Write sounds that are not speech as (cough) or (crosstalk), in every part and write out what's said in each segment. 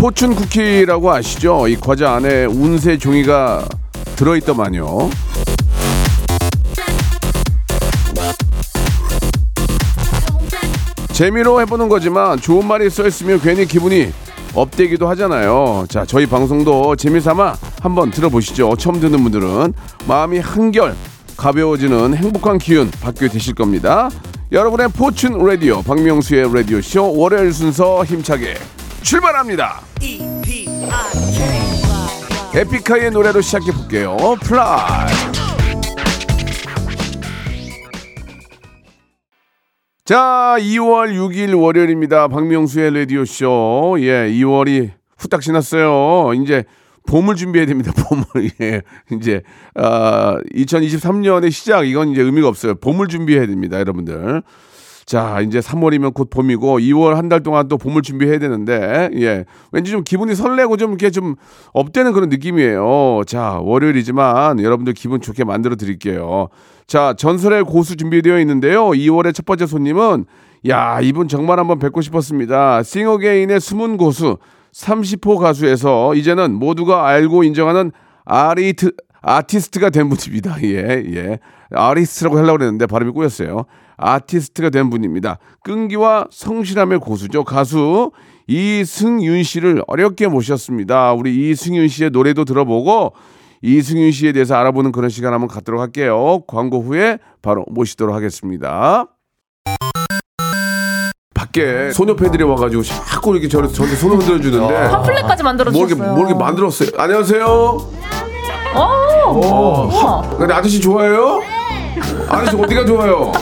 포춘 쿠키라고 아시죠? 이 과자 안에 운세 종이가 들어있더만요. 재미로 해보는 거지만 좋은 말이 써있으면 괜히 기분이 업되기도 하잖아요. 자, 저희 방송도 재미삼아 한번 들어보시죠. 처음 듣는 분들은 마음이 한결 가벼워지는 행복한 기운 받게 되실 겁니다. 여러분의 포춘 라디오 박명수의 라디오 쇼 월요일 순서 힘차게 출발합니다. 에픽하이의 노래로 시작해 볼게요. Fly. 자, 2월 6일 월요일입니다. 박명수의 라디오 쇼. 예, 2월이 후딱 지났어요. 이제 봄을 준비해야 됩니다. 봄을 (laughs) 예, 이제 아, 2023년의 시작 이건 이제 의미가 없어요. 봄을 준비해야 됩니다, 여러분들. 자, 이제 3월이면 곧 봄이고 2월 한 달 동안 또 봄을 준비해야 되는데 예. 왠지 좀 기분이 설레고 좀 이렇게 좀 업되는 그런 느낌이에요. 자, 월요일이지만 여러분들 기분 좋게 만들어 드릴게요. 자, 전설의 고수 준비되어 있는데요. 2월의 첫 번째 손님은 야, 이분 정말 한번 뵙고 싶었습니다. 싱어게인의 숨은 고수 30호 가수에서 이제는 모두가 알고 인정하는 아리트 아티스트가 된 분입니다. (laughs) 예, 예. 아리스트라고 하려고 그랬는데 발음이 꼬였어요. 아티스트가 된 분입니다. 끈기와 성실함의 고수죠. 가수 이승윤 씨를 어렵게 모셨습니다. 우리 이승윤 씨의 노래도 들어보고 이승윤 씨에 대해서 알아보는 그런 시간 한번 갖도록 할게요. 광고 후에 바로 모시도록 하겠습니다. 밖에 소녀패들이 와가지고 자꾸 이렇게 저를 저한테 손을 흔들어 주는데 팜플렛까지 만들어. 뭐 이렇게 만들었어요. 안녕하세요. 오, 어, 우와. 근데 아저씨 좋아해요? 아저씨 어디가 좋아요?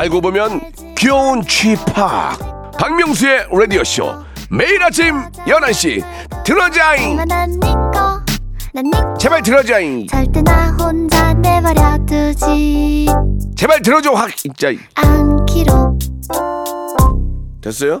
알고 보면 귀여운 쥐팍. 박명수의 라디오쇼 매일 아침 11시. 들어자잉. 제발 들어자잉. 절대 나 혼자 내버려 두지. 제발 들어줘 확. 진짜 됐어요?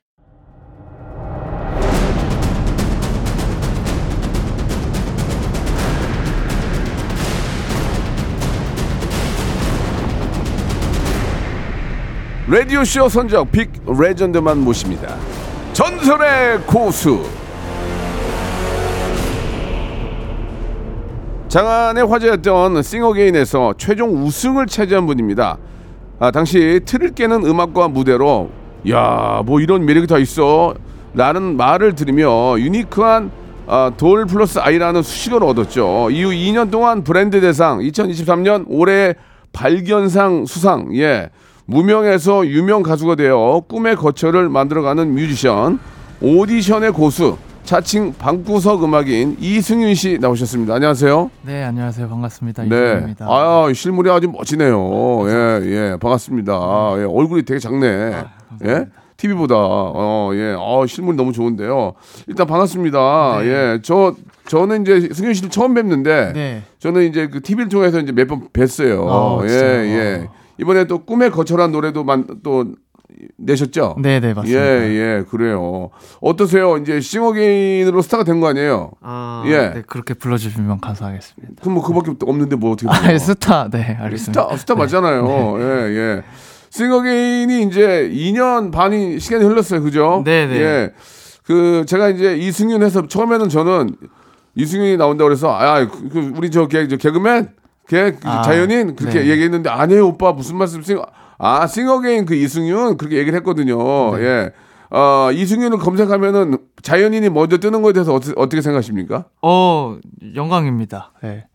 라디오쇼 선정 빅 레전드만 모십니다 전설의 고수 장안의 화제였던 싱어게인에서 최종 우승을 차지한 분입니다. 아, 당시 틀을 깨는 음악과 무대로 야 뭐 이런 매력이 다 있어 라는 말을 들으며 유니크한 아, 돌 플러스 아이라는 수식어를 얻었죠. 이후 2년 동안 브랜드 대상 2023년 올해 발견상 수상 예 무명에서 유명 가수가 되어 꿈의 거처를 만들어가는 뮤지션 오디션의 고수 자칭 방구석 음악인 이승윤 씨 나오셨습니다. 안녕하세요. 네, 안녕하세요. 반갑습니다. 네. 이승입니다. 아, 실물이 아주 멋지네요. 예, 예. 반갑습니다. 예, 얼굴이 되게 작네. 아, 예? TV보다. 어, 예. 어, 실물이 너무 좋은데요. 일단 반갑습니다. 예. 저, 저는 이제 승윤 씨를 처음 뵙는데. 네. 저는 이제 그 TV를 통해서 이제 몇 번 뵀어요. 아, 예, 진짜요? 예. 이번에 또 꿈의 거처란 노래도 만, 또 내셨죠? 네, 네, 맞습니다. 예, 예, 그래요. 어떠세요? 이제 싱어게인으로 스타가 된 거 아니에요? 아, 예. 네, 그렇게 불러주시면 감사하겠습니다. 그럼 뭐 그밖에 없는데 뭐 어떻게 아? 스타, 네, 알겠습니다. 스타, 스타 맞잖아요. 예, 예. 싱어게인이 이제 2년 반이 시간이 흘렀어요. 그죠? 네, 네. 예. 그, 제가 이제 이승윤 해서 처음에는 저는 이승윤이 나온다고 그래서, 아, 그, 그 우리 저, 개, 저 개그맨? 걔, 그 아, 자연인? 그렇게 네. 얘기했는데, 아니에요, 오빠. 무슨 말씀, 싱어, 아, 싱어게인 그 이승윤? 그렇게 얘기를 했거든요. 네. 예. 어, 이승윤을 검색하면은 자연인이 먼저 뜨는 거에 대해서 어떻게, 어떻게 생각하십니까? 어, 영광입니다. 네.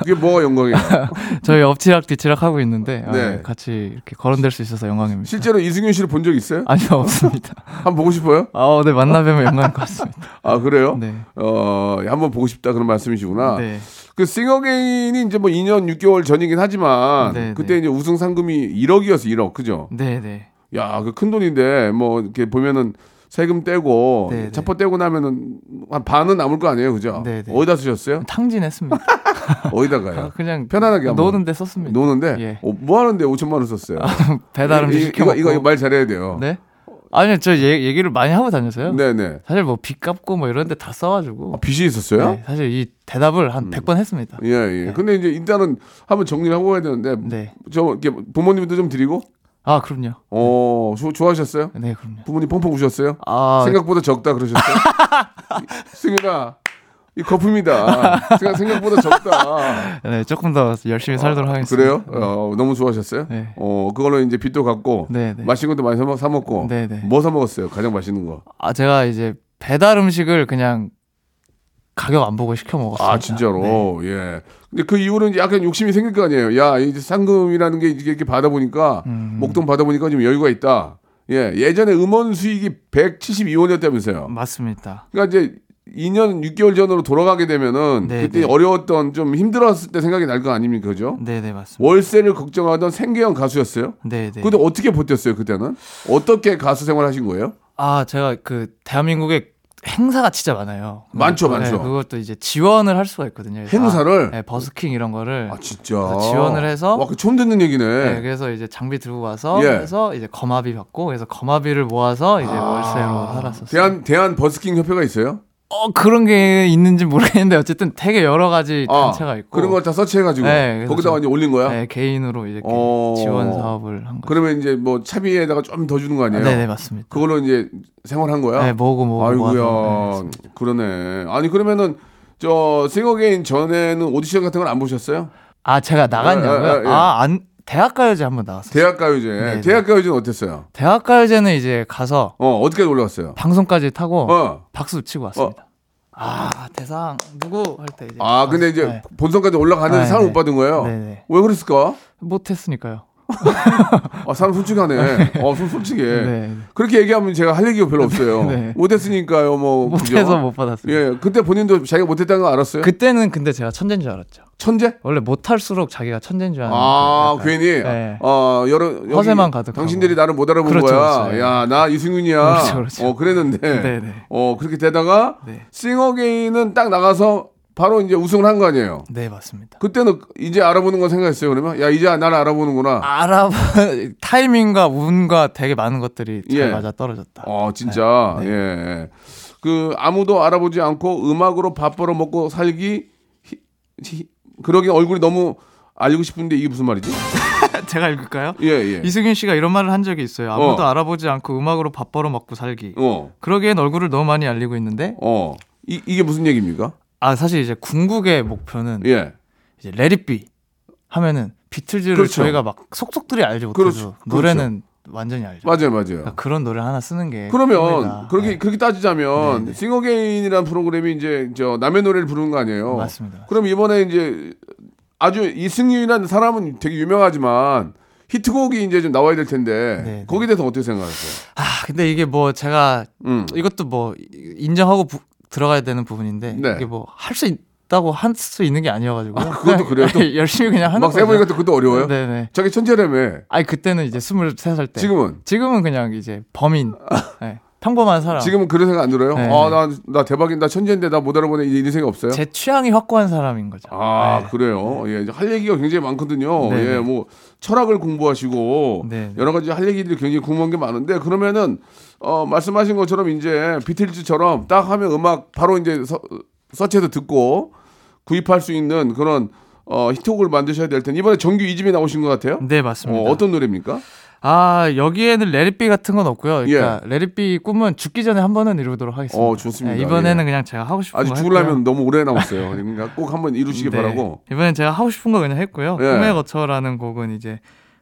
그게 뭐가 영광이에요? (laughs) 저희 엎치락 뒤치락 하고 있는데 아, 네. 같이 이렇게 거론될 수 있어서 영광입니다. 실제로 이승윤 씨를 본 적 있어요? 아니요, 없습니다. (laughs) 한번 보고 싶어요? 아, 어, 네, 만나 뵈면 영광일 것 같습니다. (laughs) 아 그래요? 네. 어 한번 보고 싶다 그런 말씀이시구나. 네. 그 싱어게인이 이제 뭐 2년 6개월 전이긴 하지만 네, 그때 네. 이제 우승 상금이 1억이었어 1억 그죠? 네, 네. 야 그 큰 돈인데 뭐 이렇게 보면은 세금 떼고 네, 네. 차포 떼고 나면은 한 반은 남을 거 아니에요 그죠? 네, 네. 어디다 쓰셨어요? 탕진했습니다. (laughs) 어디다가요? 아, 그냥 편안하게 한번. 노는데 썼습니다. 노는데 예. 어, 뭐 하는데 5천만 원 썼어요? (laughs) 배달 음식 이- 시켜 이거. 이거, 이거 말 잘해야 돼요. 네? 아니요, 저 얘, 얘기를 많이 하고 다녔어요. 네네. 사실 뭐 빚 갚고 뭐 이런 데 다 써가지고. 아, 빚이 있었어요? 네, 사실 이 대답을 한 100번 했습니다. 예, 예. 근데 이제 일단은 한번 정리를 하고 가야 되는데 네. 저 이렇게 부모님도 좀 드리고 아, 그럼요. 어, 조- 좋아하셨어요? 네, 그럼요. 부모님 펑펑 우셨어요? 아, 생각보다 적다 그러셨어요? (laughs) 승윤아, 이 거품이다. 생각, 생각보다 적다. (laughs) 네, 조금 더 열심히 살도록 하겠습니다. 그래요? 어, 너무 좋아하셨어요? 네. 어, 그걸로 이제 빚도 갚고 네, 네. 맛있는 것도 많이 사, 먹- 사 먹고 네, 네. 뭐사 먹었어요? 가장 맛있는 거. 아, 제가 이제 배달 음식을 그냥 가격 안 보고 시켜 먹었어요. 아, 진짜로. 예. 근데 그 이후로는 이제 약간 욕심이 생길 거 아니에요. 야, 이제 상금이라는 게 이렇게 받아 보니까 음. 목돈 받아 보니까 좀 여유가 있다. 예. 예전에 음원 수익이 172원이었다면서요. 맞습니다. 그러니까 이제 2년 6개월 전으로 돌아가게 되면은 네, 그때 네. 어려웠던 좀 힘들었을 때 생각이 날 거 아닙니까, 그죠? 네, 네, 맞습니다. 월세를 걱정하던 생계형 가수였어요. 네, 네. 근데 어떻게 버텼어요 그때는? 어떻게 가수 생활하신 거예요? 아, 제가 그 대한민국에 행사가 진짜 많아요. 많죠, 네, 많죠. 그것도 이제 지원을 할 수가 있거든요. 행사를? 아, 네, 버스킹 이런 거를 아 진짜 지원을 해서 와, 그 처음 듣는 얘기네. 네, 그래서 이제 장비 들고 가서 예. 해서 이제 거마비 받고 그래서 거마비를 모아서 이제 월세로 살았었어요. 대한 대한 버스킹 협회가 있어요? 어 그런 게 있는지 모르겠는데 어쨌든 되게 여러 가지 단체가 있고 아, 그런 걸 다 서치해가지고 네, 거기다가 좀- 이제 올린 거야. 네, 개인으로 이제 어. 지원 사업을 한 거죠. 그러면 이제 뭐 차비에다가 좀 더 주는 거 아니에요? 네, 네 맞습니다. 그걸로 이제 생활한 거야? 네, 모으고 모으고 아이고야. 네, 그러네. 아니 그러면은 저 싱어게인 전에는 오디션 같은 걸 안 보셨어요? 아 제가 나갔냐고요? 예, 예, 예. 아, 안 대학가요제 한번 나갔어요. 대학가요제. 네, 네. 대학가요제는 어땠어요? 대학가요제는 이제 가서 어 어디까지 올라갔어요? 방송까지 타고 어. 박수 치고 왔습니다. 아 대상 누구 할 때 이제 아 근데 이제 네. 본선까지 올라가는 네, 상을 네. 못 받은 거예요? 네네 왜 그랬을까? 못했으니까요. (laughs) 아 사람 솔직하네. 어, 좀 솔직해. 네. 그렇게 얘기하면 제가 할 얘기가 별로 없어요. 네. 못했으니까요, 뭐. 못해서 못 받았어요. 예, 그때 본인도 자기가 못했다는 거 알았어요? 그때는 근데 제가 천재인 줄 알았죠. 천재? 원래 못할수록 자기가 천재인 줄 아는. 아, 약간. 괜히, 네. 어, 여러, 여기 허세만 가득하고. 당신들이 나를 못 알아본 그렇죠, 거야. 그렇죠. 야, 나 이승윤이야. 그렇죠, 그렇죠. 어, 그랬는데. 네네. 어, 그렇게 되다가, 네. 싱어게인은 딱 나가서 바로 이제 우승을 한 거 아니에요? 네 맞습니다. 그때는 이제 알아보는 건 생각했어요, 그러면? 야, 이제 나를 알아보는구나. 알아 (laughs) 타이밍과 운과 되게 많은 것들이 잘 예. 맞아 떨어졌다. 어, 진짜. 네. 예. 그 아무도 알아보지 않고 음악으로 밥 벌어 먹고 살기 히, 히- 그러기 얼굴이 너무 알고 싶은데 이게 무슨 말이지? (laughs) 제가 읽을까요? 예, 예. 이승윤 씨가 이런 말을 한 적이 있어요. 아무도 어. 알아보지 않고 음악으로 밥 벌어 먹고 살기. 어. 그러기엔 얼굴을 너무 많이 알리고 있는데 어. 이, 이게 무슨 얘기입니까? 아 사실 이제 궁극의 목표는 예. 이제 Let It Be 하면은 비틀즈를 그렇죠. 저희가 막 속속들이 알지 못해도 그렇죠. 노래는 완전히 알죠. 맞아요, 맞아요. 그러니까 그런 노래 하나 쓰는 게 그러면 꿈이다. 그렇게 네, 그렇게 따지자면 네, 네. 싱어게인이라는 프로그램이 이제 저 남의 노래를 부르는 거 아니에요? 맞습니다. 그럼 이번에 이제 아주 이승윤이라는 사람은 되게 유명하지만 히트곡이 이제 좀 나와야 될 텐데 네, 네. 거기에 대해서 어떻게 생각하세요? 아 근데 이게 뭐 제가 음. 이것도 뭐 인정하고 부- 들어가야 되는 부분인데 네. 이게 뭐 할 수 있다고 할 수 있는 게 아니어가지고 그것도 그래요? 또 (laughs) 열심히 그냥 하는 막 세보니까 또. 그것도 어려워요? 네네. 자기 천재라며. 아니 그때는 이제 23살 때. 지금은? 지금은 그냥 이제 범인. 네. 평범한 사람. 지금은 그런 생각 안 들어요? 네. 아, 나, 나 대박인, 나 천재인데 나 못 알아보네. 이- 이런 생각 없어요? 제 취향이 확고한 사람인 거죠. 아, 네. 그래요? 예, 이제 할 얘기가 굉장히 많거든요. 네, 예, 네. 뭐, 철학을 공부하시고, 네. 여러 가지 할 얘기들이 굉장히 궁금한 게 많은데, 그러면은, 어, 말씀하신 것처럼 이제 비틀즈처럼 딱 하면 음악 바로 이제 서, 서치해서 듣고 구입할 수 있는 그런, 어, 히트곡을 만드셔야 될 텐데, 이번에 정규 2집이 나오신 것 같아요? 네 맞습니다. 어, 어떤 노래입니까? 아 여기에는 레리비 같은 건 없고요. 그러니까 레리비 꿈은 죽기 전에 한 번은 이루도록 하겠습니다. 예. 어, 좋습니다. 네, 이번에는 예. 그냥 제가 하고 싶은 아직 거 죽으려면. 너무 오래 남았어요. (laughs) 그러니까 꼭 한번 이루시기 네, 바라고. 이번엔 제가 하고 싶은 거 그냥 했고요. 예. 꿈의 거처라는 곡은 이제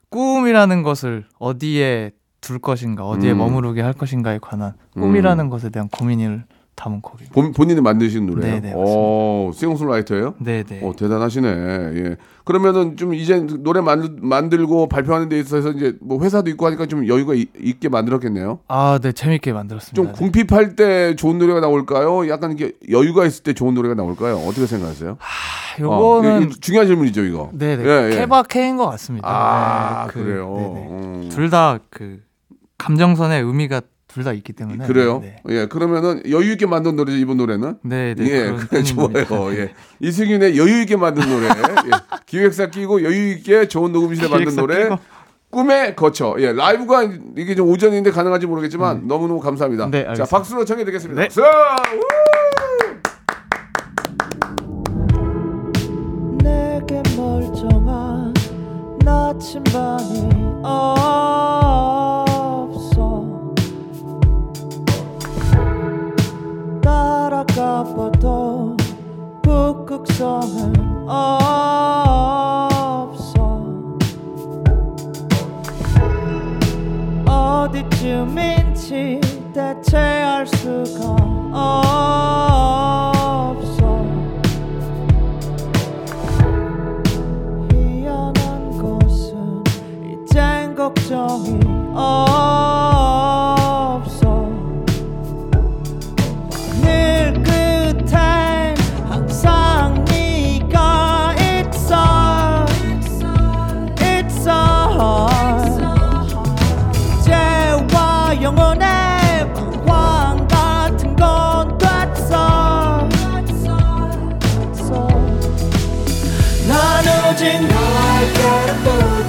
꿈이라는 것을 어디에 둘 것인가, 어디에 음. 머무르게 할 것인가에 관한 꿈이라는 것에 대한 고민을 담은 곡이. 본, 본인이 만드신 노래예요? 네, 네, 오, 싱어송라이터예요? 네, 네. 오, 대단하시네. 예. 그러면은 좀 이제 노래 만, 만들고 발표하는 데 있어서 이제 뭐 회사도 있고 하니까 좀 여유가 이- 있게 만들었겠네요. 아, 네, 재밌게 만들었습니다. 좀 네. 궁핍할 때 좋은 노래가 나올까요? 약간 이게 여유가 있을 때 좋은 노래가 나올까요? 어떻게 생각하세요? 아, 요거는 어, 중요한 질문이죠, 이거. 네, 네. 예, 예. 케바케인 것 같습니다. 아, 네, 그. 네네. 음. 둘다 그 감정선의 의미가 둘 다 있기 때문에. 그래요? 네, 예, 그러면은 여유 있게 만든 노래죠, 이번 노래는. 네, 네. 예, 그런 그래. 좋아요. 예. 이승윤의 여유 있게 만든 노래. 예. (laughs) 기획사 끼고 여유 있게 좋은 녹음실에 만든 노래. 끼고. 꿈의 거처. 예, 라이브가 이게 좀 오전인데 가능한지 모르겠지만 너무너무 감사합니다. 네, 자, 알겠습니다. 박수로 청해 드리겠습니다. 네. 박수! 내게 멀쩡한 나침반이 없어 봐도 북극성은 없어. 어디쯤인지 대체 알 수가 없어. 희한한 것은 이젠 걱정이 없어 난 오직 너에게로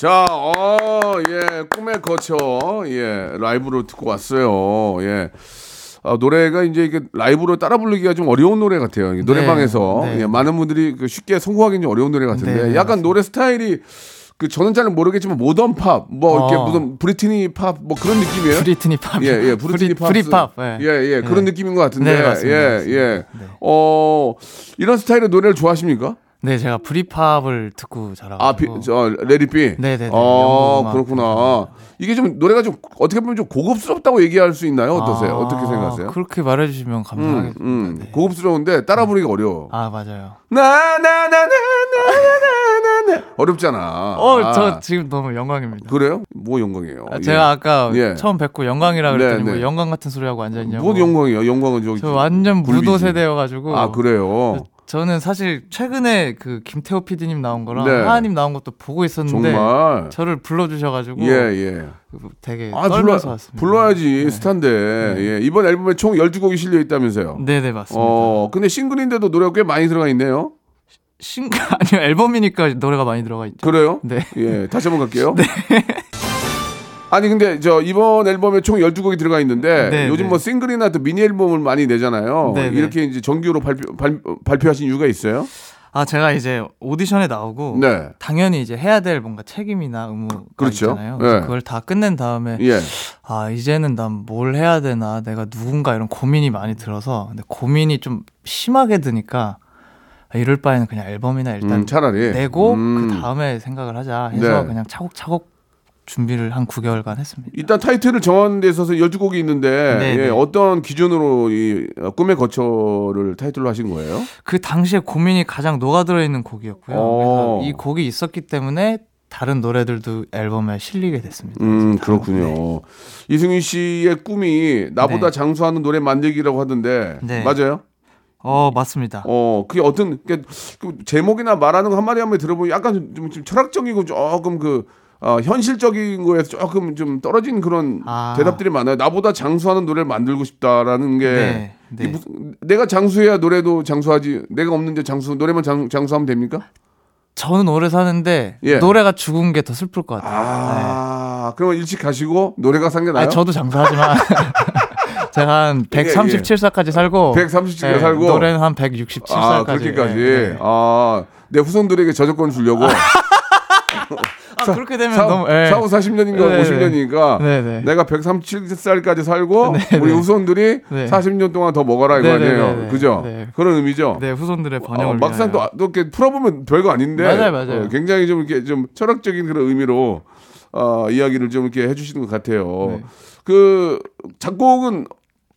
자, 어, 예, 꿈의 거처, 예, 라이브로 듣고 왔어요. 예. 아, 노래가 이제 이게 라이브로 따라 부르기가 좀 어려운 노래 같아요. 노래방에서 네. 예, 많은 분들이 그 쉽게 성공하기는 좀 어려운 노래 같은데 네, 약간 노래 스타일이 그 저는 잘 모르겠지만 모던 팝, 뭐 이렇게 어. 무슨 British pop, 뭐 그런 느낌이에요. British pop. 예, 예, British pop. Britpop. 예. 예, 예, 그런 네. 느낌인 것 같은데. 네. 예. 예. 네. 어, 이런 스타일의 노래를 좋아하십니까? 네, 제가 Britpop을 듣고 아, 비, 자라가지고. 저, let it be? 네네네. 아, 영국 음악. 그렇구나. 이게 좀, 노래가 좀, 어떻게 보면 좀 고급스럽다고 얘기할 수 있나요? 어떠세요? 아, 어떻게 생각하세요? 그렇게 말해주시면 음, 감사하겠습니다. 음. 네. 고급스러운데 따라 부르기가 어려워. 아 맞아요. 나나나나나나나나 어렵잖아. 어, 아, 저 지금 너무 영광입니다. 그래요? 뭐 영광이에요? 아, 제가 아까 예. 처음 뵙고 영광이라 그랬더니 네, 뭐 네. 영광 같은 소리 하고 앉아 예. 있냐고. 뭐 영광이에요? 영광은 저기. 저 완전. 무도 세대여가지고. 아 그래요. 저는 사실 최근에 그 김태호 PD님 나온 거랑 네. 하하님 나온 것도 보고 있었는데 정말. 저를 불러주셔가지고 예 예. 되게 아 불러 떨면서 왔습니다. 불러야지 네. 스타인데 예. 이번 앨범에 총 12곡이 실려 있다면서요. 네네 맞습니다. 어 근데 싱글인데도 노래가 꽤 많이 들어가 있네요. 신 (laughs) 아니요 앨범이니까 노래가 많이 들어가 있죠. 그래요? 네. 예, 다시 한번 갈게요. (laughs) 아니 근데 저 이번 앨범에 총 12곡이 들어가 있는데 네, 요즘 네. 뭐 싱글이나 또 미니 앨범을 많이 내잖아요. 네, 네. 이렇게 이제 정규로 발표 발, 발표하신 이유가 있어요? 아 제가 이제 오디션에 나오고 네. 당연히 이제 해야 될 뭔가 책임이나 의무가 그렇죠. 있잖아요. 네. 그걸 다 끝낸 다음에 예. 아 이제는 난 뭘 해야 되나 내가 누군가 이런 고민이 많이 들어서 근데 고민이 좀 심하게 드니까 아, 이럴 바에는 그냥 앨범이나 일단 음, 차라리 내고 음. 그 다음에 생각을 하자 해서 네. 그냥 차곡차곡 준비를 한 9개월간 했습니다. 일단 타이틀을 정하는 데 있어서 12곡이 있는데 네, 예, 네. 어떤 기준으로 이 어, 꿈의 거처를 타이틀로 하신 거예요? 그 당시에 고민이 가장 녹아들어 있는 곡이었고요. 어. 그래서 이 곡이 있었기 때문에 다른 노래들도 앨범에 실리게 됐습니다. 음, 그렇군요. 네. 이승윤 씨의 꿈이 나보다 네. 장수하는 노래 만들기라고 하던데 네. 맞아요? 어 맞습니다. 어, 그게 어떤 그 제목이나 말하는 거 한마디 한마디 들어보면 약간 좀, 좀 철학적이고 조금 그 어, 현실적인 거에서 조금 좀 떨어진 그런 아. 대답들이 많아요. 나보다 장수하는 노래를 만들고 싶다라는 게 네, 네. 무슨- 내가 장수해야 노래도 장수하지. 내가 없는데 장수 노래만 장, 장수하면 됩니까? 저는 오래 사는데 예. 노래가 죽은 게 더 슬플 것 같아요. 아, 그러면 일찍 가시고 노래가 상겨나요? 아니, 저도 장사하지만 (laughs) 제가 한 이게, 137살까지 살고 137 예, 살고? 노래는 한 167살까지. 아, 그렇게까지. 예, 예. 아, 내 후손들에게 저작권 주려고. (laughs) 아, 그렇게 되면 사, 너무 예. 사후 40년인가 네, 50년이니까 네, 네. 내가 137살까지 살고 네, 우리 네. 후손들이 네. 40년 동안 더 먹어라 이거 네, 네, 아니에요. 그죠? 네. 그런 의미죠. 네, 후손들의 어, 번영을 막상 또. 또 이렇게 풀어보면 별거 아닌데 맞아요, 맞아요. 어, 굉장히 좀 이렇게 좀 철학적인 그런 의미로 어, 이야기를 좀 이렇게 해주시는 것 같아요. 네. 그 작곡은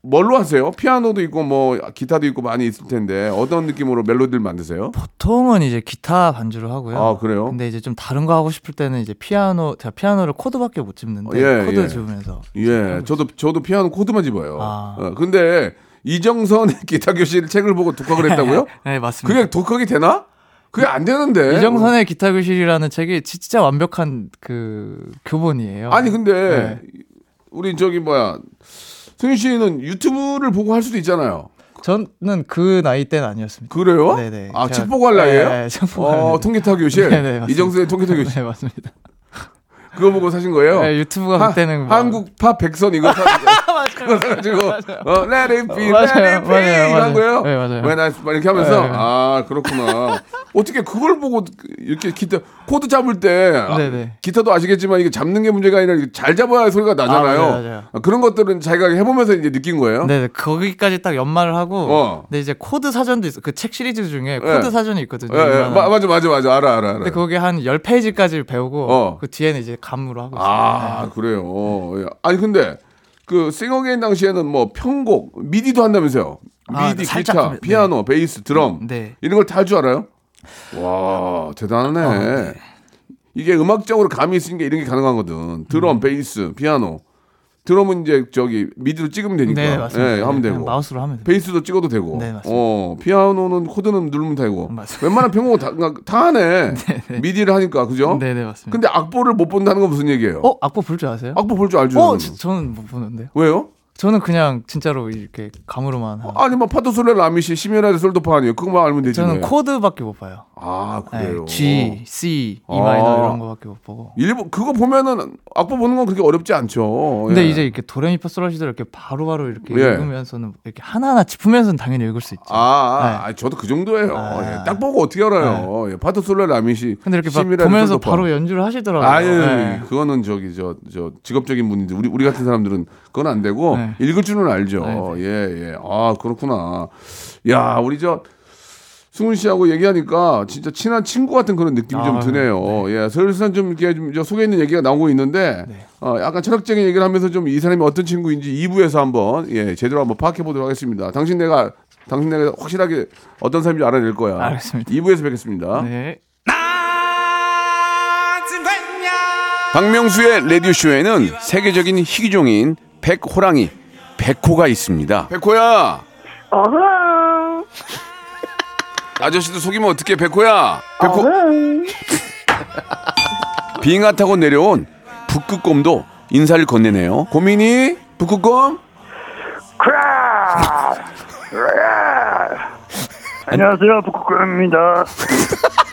뭘로 하세요? 피아노도 있고 뭐 기타도 있고 많이 있을 텐데 어떤 느낌으로 멜로디를 만드세요? 보통은 이제 기타 반주를 하고요. 아 그래요? 근데 이제 좀 다른 거 하고 싶을 때는 이제 피아노 제가 피아노를 코드밖에 못 짚는데 예, 코드 예. 짚으면서 예, 저도 저도 피아노 코드만 짚어요. 아. 어, 근데 이정선의 (laughs) 기타 교실 책을 보고 독학을 (laughs) 했다고요? 네 맞습니다. 그게 독학이 되나? 그게 안 되는데. 이정선의 기타 교실이라는 책이 진짜 완벽한 그 교본이에요. 아니 근데 네. 우리 저기 뭐야 승윤 씨는 유튜브를 보고 할 수도 있잖아요. 저는 그 나이 때는 아니었습니다. 그래요? 네네. 아, 제가- 책 보고 할 나이에요? 네, 책 보고 할 어. 통기타 교실. 네네, 맞습니다. 이정선의 통기타 교실. 네 맞습니다. 그거 보고 사신 거예요? 네, 유튜브가 하- 그때는 뭐- 한국 팝 백선 이거 사 (laughs) 그거 사가지고 어, let it be, 맞아요, let it be 맞아요, 이거 한 맞아요. 거예요? 네, 맞아요. I 막 이렇게 하면서 네. 아 그렇구나. 어떻게 그걸 보고 이렇게 기타 코드 잡을 때 아, 네네. 기타도 아시겠지만 이게 잡는 게 문제가 아니라 잘 잡아야 소리가 나잖아요. 아, 맞아요, 맞아요. 아, 그런 것들은 자기가 해보면서 이제 느낀 거예요. 네, 네, 거기까지 딱 연마를 하고 어. 근데 이제 코드 사전도 있어. 그 책 시리즈 중에 코드 네. 사전이 있거든요. 예, 예. 마- 맞아 맞아 맞아 알아 알아 알아. 근데 거기 한 10 페이지까지 배우고 어. 그 뒤에는 이제 감으로 하고 있어요. 아 그래요. 예. 아니 근데 그 싱어게인 당시에는 뭐 편곡 미디도 한다면서요. 아, 미디, 살짝 기타, 좀- 네. 피아노, 베이스, 드럼 네. 이런 걸 다 할 줄 알아요? 와 대단하네. 아, 네. 이게 음악적으로 감이 있으니까 이런 게 가능하거든. 드럼, 베이스, 피아노. 드럼은 이제 저기 미디로 찍으면 되니까. 네, 맞습니다. 예, 하면 네, 되고. 마우스로 하면 돼요. 베이스도 찍어도 되고. 네, 맞습니다. 어, 피아노는 코드는 누르면 되고. 맞습니다. 웬만한 편곡 다, 다 하네. (laughs) 미디를 하니까 그죠? 네, 네, 맞습니다. 근데 악보를 못 본다는 건 무슨 얘기예요? 어, 악보 볼 줄 아세요? 악보 볼 줄 알죠? 어, 저는. 못 보는데요. 왜요? 저는 그냥 진짜로 이렇게 감으로만 하는. 아니 뭐 파도솔레 라미시 시메라드 솔도파 아니에요. 그거만 알면 되지. 저는 왜. 코드밖에 못 봐요. 아 네, 그래요. G, C, E 아. 마이너 이런 거밖에 못 보고. 일본 그거 보면은 악보 보는 건 그렇게 어렵지 않죠. 근데 예. 이제 이렇게 도레미파솔라시도 이렇게 바로바로 이렇게 예. 읽으면서는 이렇게 하나하나 짚으면서는 당연히 읽을 수 있죠. 아, 아, 네. 아, 저도 그 정도예요. 아. 예, 딱 보고 어떻게 알아요? 예, 파도솔레 라미시. 근데 이렇게 보면서 솔도파. 바로 연주를 하시더라고요. 아유, 네. 그거는 저기 저 저 직업적인 분인데 우리 우리 같은 사람들은 그건 안 되고 네. 읽을 줄은 알죠. 네, 예, 예. 아, 그렇구나. 야, 우리 저 승훈 씨하고 얘기하니까 진짜 친한 친구 같은 그런 느낌이 좀 아, 드네요. 예, 슬슬 좀 이렇게 좀저 속에 있는 얘기가 나오고 있는데 네. 어, 약간 철학적인 얘기를 하면서 좀 이 사람이 어떤 친구인지 2부에서 한번 예, 제대로 한번 파악해 보도록 하겠습니다. 당신 내가 당신 내가 확실하게 어떤 사람인지 알아낼 거야. 알겠습니다. 2부에서 뵙겠습니다. 네. 박명수의 라디오 쇼에는 세계적인 희귀종인 백호랑이 백호가 있습니다. 백호야. 아저씨도 속이면 어떡해 백호야. 백호. (laughs) 빙하 타고 내려온 북극곰도 인사를 건네네요. 고민이 북극곰. (laughs) 안녕하세요, 북극곰입니다. (laughs)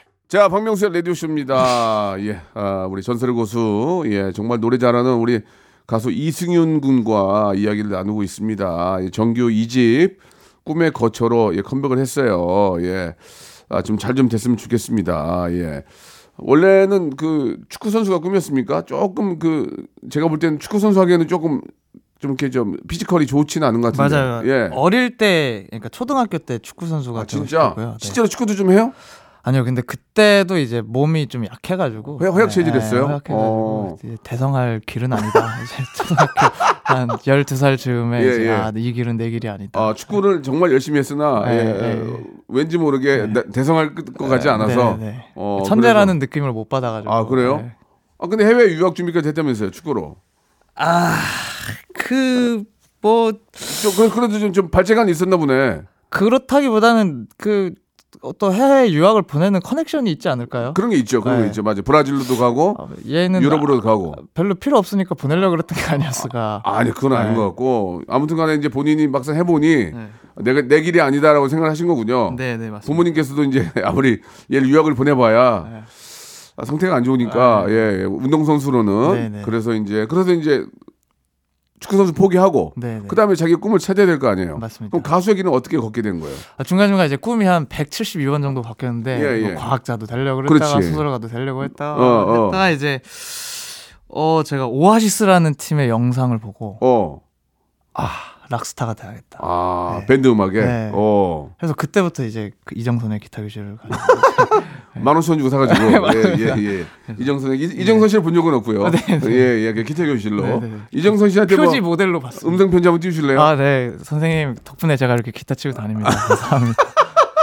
자, 박명수의 라디오 쇼입니다. (laughs) 예, 아, 우리 전설의 고수, 예, 정말 노래 잘하는 우리 가수 이승윤 군과 이야기를 나누고 있습니다. 예, 정규 2집 꿈의 거처로 예, 컴백을 했어요. 예, 아, 좀 잘 좀 됐으면 좋겠습니다. 예. 원래는 그 축구 선수가 꿈이었습니까? 조금 그 제가 볼 때는 축구 선수 하기에는 조금 좀 이렇게 좀 피지컬이 좋지는 않은 것 같은데. 맞아요. 예. 어릴 때 그러니까 초등학교 때 축구 선수가 아, 진짜? 싶었고요. 네. 실제로 축구도 좀 해요? 아니요, 근데 그때도 이제 몸이 좀 약해가지고 허약- 허약 체질이었어요? 허약해가지고 어. 대성할 길은 아니다. (laughs) 이제 초등학교 한 12살 즈음에 예, 이제 예. 아, 이 길은 내 길이 아니다. 아, 축구를 정말 열심히 했으나 네, 예, 네. 왠지 모르게 나- 대성할 것 같지 않아서 네, 네. 어, 천재라는 느낌을 못 받아가지고. 그래서- 아 그래요? 네. 아 근데 해외 유학 준비가 됐다면서요 축구로? 그뭐 좀 그- 그래도 좀, 좀 발재간이 있었나 보네. 그렇다기보다는 그 어떤 해외 유학을 보내는 커넥션이 있지 않을까요? 그런 게 있죠. 그런 게 네. 있죠. 맞아. 브라질로도 가고 어, 얘는 유럽으로도 가고. 별로 필요 없으니까 보내려고 그랬던 게 아니었을까. 아 니 그건 아닌 네. 것 같고 아무튼 간에 이제 본인이 막상 해 보니 네. 내가 내 길이 아니다라고 생각하신 거군요. 네, 네, 맞습니다. 부모님께서도 이제 (laughs) 아무리 얘를 유학을 보내 봐야 네. 아, 상태가 안 좋으니까 아, 네. 예, 예, 운동 선수로는 네, 네. 그래서 이제 그래서 이제 축구 선수 포기하고 네, 네. 그다음에 자기 꿈을 찾아야 될 거 아니에요. 맞습니다. 그럼 가수의 길은 어떻게 걷게 된 거예요? 아, 중간 중간 이제 꿈이 한 172번 정도 바뀌었는데 예, 예. 뭐 과학자도 되려고 했다가 그렇지. 소설가도 되려고 했다가 어, 어. 했다가 이제 어 제가 오아시스라는 팀의 영상을 보고 어, 아 락스타가 돼야겠다. 아 네. 밴드 음악에 네. 어 그래서 그때부터 이제 그 이정선의 기타 교실을 가요. (laughs) 만 원 천 주고 사가지고 (laughs) 네, 예예 예. (laughs) 이정선 이, 이정선 씨를 본 적은 없고요. 네, 네. 예예 그 기타 교실로 네, 네. 이정선 씨한테 뭐 표지 모델로 봤어요. 음성 편지 한번 띄우실래요? 아, 네. 선생님 덕분에 제가 이렇게 기타 치고 다닙니다. 감사합니다.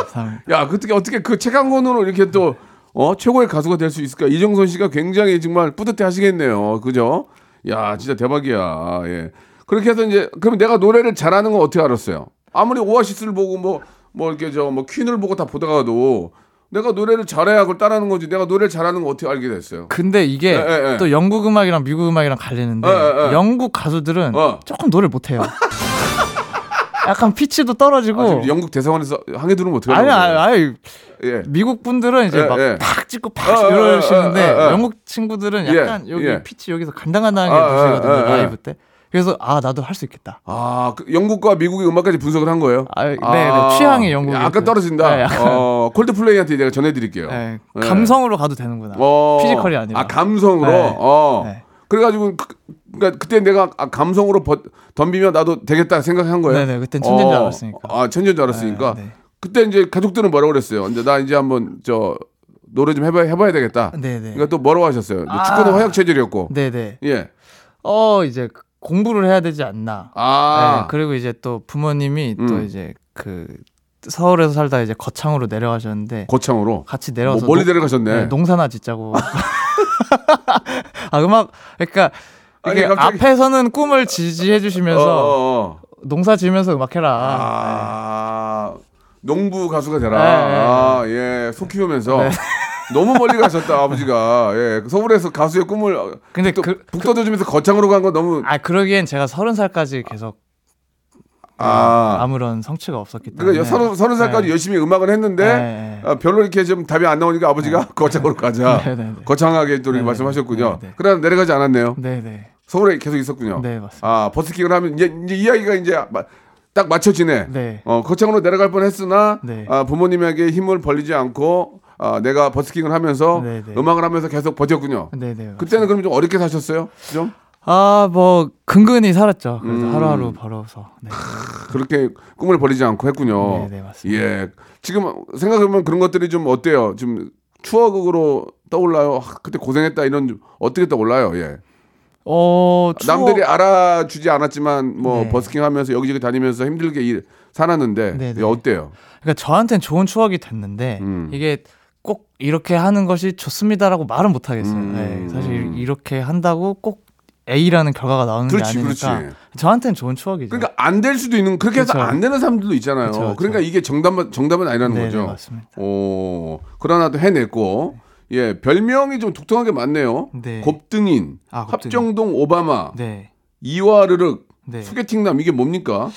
감사합니다. 야, 그때 어떻게 그 책 한 권으로 이렇게 또 어, 최고의 가수가 될 수 있을까? 이정선 씨가 굉장히 정말 뿌듯해 하시겠네요. 그죠? 야, 진짜 대박이야. 예. 그렇게 해서 이제 그럼 내가 노래를 잘하는 건 어떻게 알았어요? 아무리 오아시스를 보고 뭐뭐 이렇게 저 뭐 퀸을 보고 다 보다가도 내가 노래를 잘해야 그걸 따라하는 거지. 내가 노래를 잘하는 거 어떻게 알게 됐어요? 근데 이게 예, 예, 예. 또 영국 음악이랑 미국 음악이랑 갈리는데 예, 예, 예. 영국 가수들은 어. 조금 노래를 못해요. 약간 피치도 떨어지고 아, 영국 대사관에서 항해 들으면 어떻게 아니 아니? 아니 예. 미국 분들은 이제 예, 막 예. 팍 찍고 어, 팍 어, 이러시는데 어, 어, 어. 영국 친구들은 예, 약간 여기 예. 피치 여기서 간당간당하게 아, 아, 보시거든요 아, 아. 라이브 때 그래서 아 나도 할 수 있겠다. 아, 그 영국과 미국의 음악까지 분석을 한 거예요? 아, 네, 네. 취향이 영국이 약간 떨어진다. 네, 약간. 어, 콜드플레이한테 내가 전해드릴게요. 네, 네. 감성으로 가도 되는구나. 어, physical이 아니라. 아, 감성으로? 네. 어. 네. 그래가지고, 그, 그니까 그때 내가 아, 감성으로 버, 덤비면 나도 되겠다 생각한 거예요? 네네, 그땐 천재인 줄 어. 알았으니까. 아, 천재인 줄 알았으니까. 그때 이제 가족들은 뭐라고 그랬어요? 근데 나 이제 한번 저, 노래 좀 해봐야, 해봐야 되겠다. 네네. 그러니까 또 뭐라고 하셨어요? 아. 축구는 허약 체질이었고. 네네. 예. 어 이제 공부를 해야 되지 않나. 아. 네, 그리고 이제 또 부모님이 또 음. 이제 그 서울에서 살다 이제 거창으로 내려가셨는데 거창으로. 같이 내려와서 뭐 멀리 농- 내려가셨네. 네, 농사나 짓자고. (laughs) 아 음악 그러니까 이게 갑자기- 앞에서는 꿈을 지지해 주시면서 어, 어, 어. 농사 지으면서 음악해라. 아, 농부 가수가 되라. 네, 네. 아, 예, 소 키우면서. 네. 너무 멀리 가셨다, 아버지가. 예, 서울에서 가수의 꿈을. 근데 또 그- 북 떠주면서 거창으로 간 건 너무. 아 그러기엔 제가 서른 살까지 계속 아. 아무런 성취가 없었기 때문에. 그러니까 서른, 서른 살까지 네. 열심히 음악을 했는데 네. 아, 별로 이렇게 좀 답이 안 나오니까 아버지가 거창으로 가자. (laughs) 네, 네, 네. 거창하게 또 이렇게 네, 말씀하셨군요. 네, 네. 그러나 내려가지 않았네요. 네네. 서울에 계속 있었군요. 네, 맞습니다. 아, 버스킹을 하면 이제, 이제 이야기가 이제 마- 딱 맞춰지네. 네. 어, 거창으로 내려갈 뻔 했으나 네. 아, 부모님에게 힘을 벌리지 않고 아, 내가 버스킹을 하면서 네, 네. 음악을 하면서 계속 버텼군요. 네네. 그때는 그럼 좀 어렵게 사셨어요? 좀? 아, 뭐 근근히 살았죠. 그래도 음. 하루하루 벌어서. 네. (laughs) 그렇게 꿈을 버리지 않고 했군요. 네, 네, 맞습니다. 예. 지금 생각해보면 그런 것들이 좀 어때요? 좀 추억으로 떠올라요? 아, 그때 고생했다 이런 좀 어떻게 떠올라요? 예. 어, 추억- 남들이 알아주지 않았지만 뭐 네. 버스킹 하면서 여기저기 다니면서 힘들게 일, 살았는데 네, 네. 예, 어때요? 그러니까 저한테는 좋은 추억이 됐는데 음. 이게 꼭 이렇게 하는 것이 좋습니다라고 말은 못 하겠어요. 음. 네, 사실 이렇게 한다고 꼭 A라는 결과가 나오는 그렇지, 게 아니니까 그렇지. 저한테는 좋은 추억이죠. 그러니까 안 될 수도 있는 그렇게 해서 그쵸. 안 되는 사람들도 있잖아요. 그쵸, 그쵸. 그러니까 이게 정답은 정답은 아니라는 네, 거죠. 네, 맞습니다. 오, 그러나 또 해냈고 예 별명이 좀 독특하게 많네요. 네. 곱등인, 아, 곱등인. 합정동 오바마, 네. 이와르륵, 네. 소개팅남 이게 뭡니까?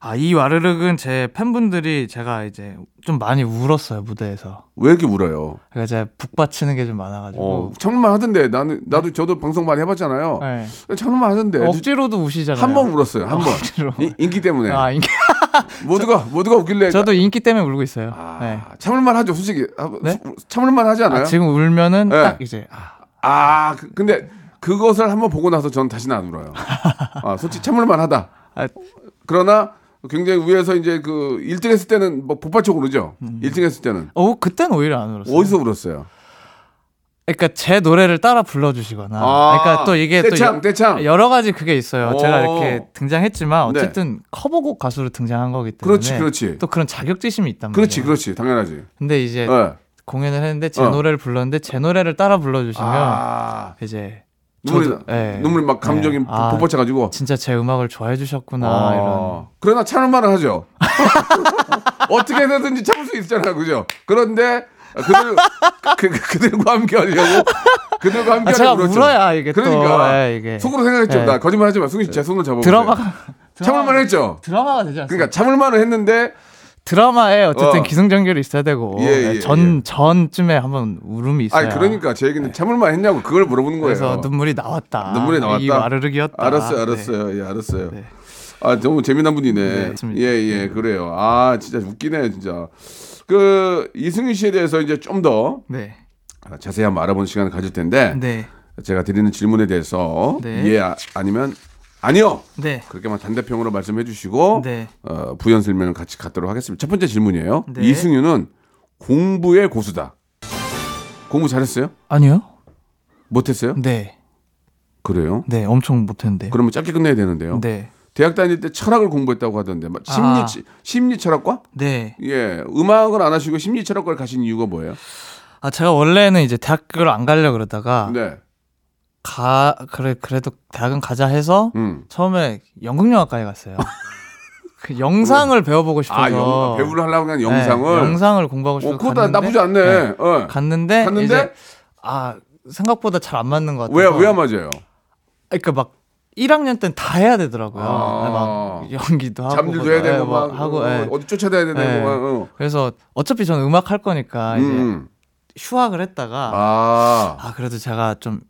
아, 이 와르륵은 제 팬분들이 제가 이제 좀 많이 울었어요, 무대에서. 왜 이렇게 울어요? 그러니까 제가 북받치는 게 좀 많아가지고. 어, 참을만 하던데 나는 나도 저도 방송 많이 해봤잖아요. 네. 참을만 하던데 억지로도 우시잖아요. 한 번 울었어요. 한 번. 억지로. 이- 인기 때문에. 아, 인기. (laughs) 모두가 모두가 웃길래 저도 인기 때문에 울고 있어요. 아, 네. 참을만 하죠, 솔직히. 아, 네? 참을만 하지 않아요? 아, 지금 울면은 네. 딱 이제 아, 아, 그- 근데 그것을 한번 보고 나서 저는 다시는 안 울어요. (laughs) 아, 솔직히 참을만 하다. 아, 그러나 굉장히 위에서 이제 그 1등 했을 때는 뭐 폭발적 우르죠. 음. 1등 했을 때는. 어, 그때는 오히려 안 울었어요. 어디서 울었어요? 그러니까 제 노래를 따라 불러주시거나. 아, 그러니까 또 이게 떼창, 또 여- 떼창. 여러 가지 그게 있어요. 오. 제가 이렇게 등장했지만 네. 어쨌든 커버곡 가수로 등장한 거기 때문에. 그렇지, 그렇지. 또 그런 자격지심이 있단 말이에요. 그렇지, 그렇지. 당연하지. 근데 이제 예. 공연을 했는데 제 어. 노래를 불렀는데 제 노래를 따라 불러주시면 아, 이제 눈물이, 저도- 예. 눈물이 막 감정이 예. 아, 폭발쳐가지고. 진짜 제 음악을 좋아해 주셨구나 아, 이런. 그러나 참을만은 하죠. (laughs) 어떻게 해서든지 참을 수 있잖아요, 그죠? 그런데 그들 그, 그, 그들과 함께 하려고 그들과 함께 아, 제가 하려고 그렇죠. 울어야 이게 그러니까 또 예, 이게 속으로 생각했죠. 예. 나 거짓말하지 마. 승희 씨 제 손을 잡아. 드라마가 참을만 했죠. 드라마가 되지 않습니까? 그러니까 참을만은 했는데 드라마에 어쨌든 어. 기승전결이 있어야 되고 예, 예, 전 예. 전쯤에 한번 울음이 있어요. 아니 그러니까 제 얘기는 참을만 했냐고 그걸 물어보는 거예요. 그래서 눈물이 나왔다. 눈물이 나왔다. 이 와르륵이었다. 알았어요, 네. 알았어요. 예, 알았어요. 네. 아, 너무 재미난 분이네. 네, 맞습니다. 예, 예, 그래요. 아, 진짜 웃기네, 진짜. 그 이승윤 씨에 대해서 이제 좀더 네. 자세히 한번 알아보는 시간을 가질 텐데 네. 제가 드리는 질문에 대해서 네. 예 아, 아니면 아니요 네. 그렇게만 단대평으로 말씀해 주시고 네. 어, 부연 설명을 같이 갖도록 하겠습니다. 첫 번째 질문이에요. 네. 이승윤은 공부의 고수다. 공부 잘했어요? 아니요. 못했어요? 네. 그래요? 네. 엄청 못했는데. 그러면 짧게 끝내야 되는데요. 네. 대학 다닐 때 철학을 공부했다고 하던데 막 심리 아. 심리 철학과? 네. 예, 음악은 안 하시고 심리 철학과를 가신 이유가 뭐예요? 아 제가 원래는 이제 대학교를 안 가려 그러다가 네, 가 그래 그래도 대학은 가자 해서 음. 처음에 연극영화과에 갔어요. (laughs) 그 영상을 배워보고 싶어서 아, 영, 배우를 하려고 한 영상을. 네, 영상을 공부하고 어, 싶어서 그거 갔는데, 나쁘지 않네. 네. 어. 갔는데, 갔는데? 이제 아 생각보다 잘 안 맞는 것 같아서 왜, 왜 안 맞아요? 그러니까 막 1학년 때는 다 해야 되더라고요. 아. 막 연기도 하고 잠들도 뭐, 해야 되고 예, 뭐막 하고 어, 예. 어디 쫓아다녀야 되고 네. 막, 어. 그래서 어차피 저는 음악 할 거니까 이제 음. 휴학을 했다가 아, 아 그래도 제가 좀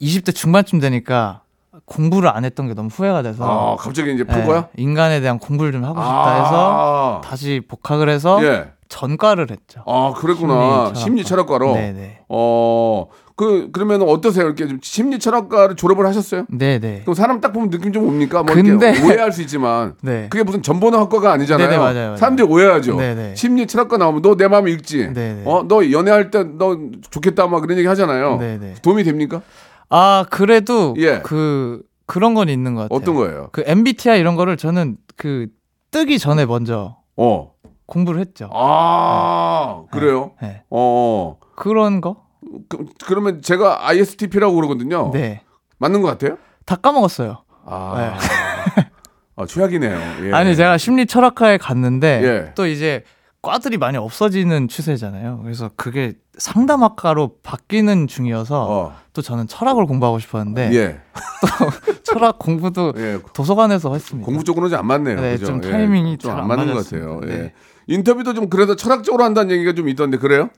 20대 중반쯤 되니까 공부를 안 했던 게 너무 후회가 돼서 아, 갑자기 이제 풀 네, 거야? 인간에 대한 공부를 좀 하고 싶다 아. 해서 다시 복학을 해서 예. 전과를 했죠. 아, 그랬구나. 심리 철학과로. 네 네. 어, 그, 그러면 어떠세요? 이렇게 좀 심리 철학과를 졸업을 하셨어요? 네 네. 그럼 사람 딱 보면 느낌 좀 옵니까? 뭐 근데- (laughs) 오해할 수 있지만. 네. 그게 무슨 점 보는 학과가 아니잖아요. 네네, 맞아요, 맞아요. 사람들이 오해하죠. 네네. 심리 철학과 나오면 너 내 마음 읽지. 네네. 어, 너 연애할 때 너 좋겠다 막 그런 얘기 하잖아요. 네네. 도움이 됩니까? 아 그래도 예. 그 그런 건 있는 것 같아요. 어떤 거예요? 그 MBTI 이런 거를 저는 그 뜨기 전에 먼저 어. 공부를 했죠. 아, 그래요? 네. 어. 그런 거? 그, 그러면 제가 ISTP라고 그러거든요. 네. 맞는 것 같아요? 다 까먹었어요. 아, 아 최악이네요. 예. 아니 제가 심리 철학과에 갔는데 예. 또 이제 과들이 많이 없어지는 추세잖아요. 그래서 그게 상담학과로 바뀌는 중이어서 어. 또 저는 철학을 공부하고 싶었는데 예. (laughs) 철학 공부도 예. 도서관에서 했습니다. 공부 쪽으로는 안 맞네요. 네, 그죠? 좀 예. 타이밍이 좀잘안안 맞는 것. 같아요. 예. 네. 인터뷰도 좀 그래도 철학적으로 한다는 얘기가 좀 있던데 그래요?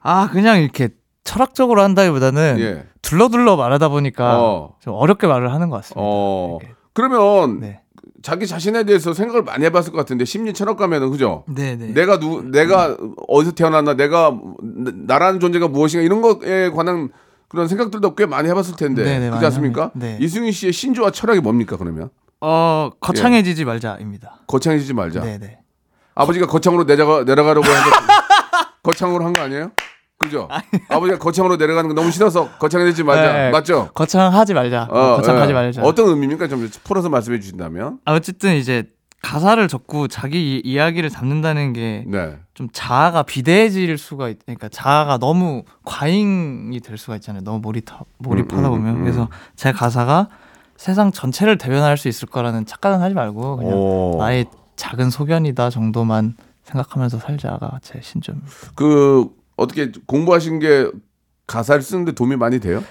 아 그냥 이렇게 철학적으로 한다기보다는 예. 둘러둘러 말하다 보니까 어. 좀 어렵게 말을 하는 것 같습니다. 어. 그러면 네. 자기 자신에 대해서 생각을 많이 해봤을 것 같은데 심리 철학가면은 그죠? 네네. 내가 누 내가 어디서 태어났나 내가 나라는 존재가 무엇인가 이런 것에 관한 그런 생각들도 꽤 많이 해봤을 텐데 네네, 그렇지 많이 않습니까? 네. 이승윤 씨의 신조와 철학이 뭡니까 그러면? 어 거창해지지 말자입니다. 거창해지지 말자. 네네. 아버지가 거창으로 내려가 내려가려고 해서 (laughs) 거창으로 한 거 아니에요? 그죠? 아버지가 거창으로 내려가는 거 너무 싫어서 거창해지지 말자. 네, 맞죠? 거창 하지 말자. 어, 거창하지 예. 말자. 어떤 의미입니까? 좀 풀어서 말씀해 주신다면. 아, 어쨌든 이제 가사를 적고 자기 이- 이야기를 담는다는 게좀 네. 자아가 비대해질 수가 있, 그러니까 자아가 너무 과잉이 될 수가 있잖아요. 너무 몰입하, 몰입하다 음, 음, 보면 음. 그래서 제 가사가 세상 전체를 대변할 수 있을 거라는 착각은 하지 말고 그냥 오. 나의 작은 소견이다 정도만 생각하면서 살자가 제 신조입니다. 그 어떻게 공부하신 게 가사를 쓰는데 도움이 많이 돼요?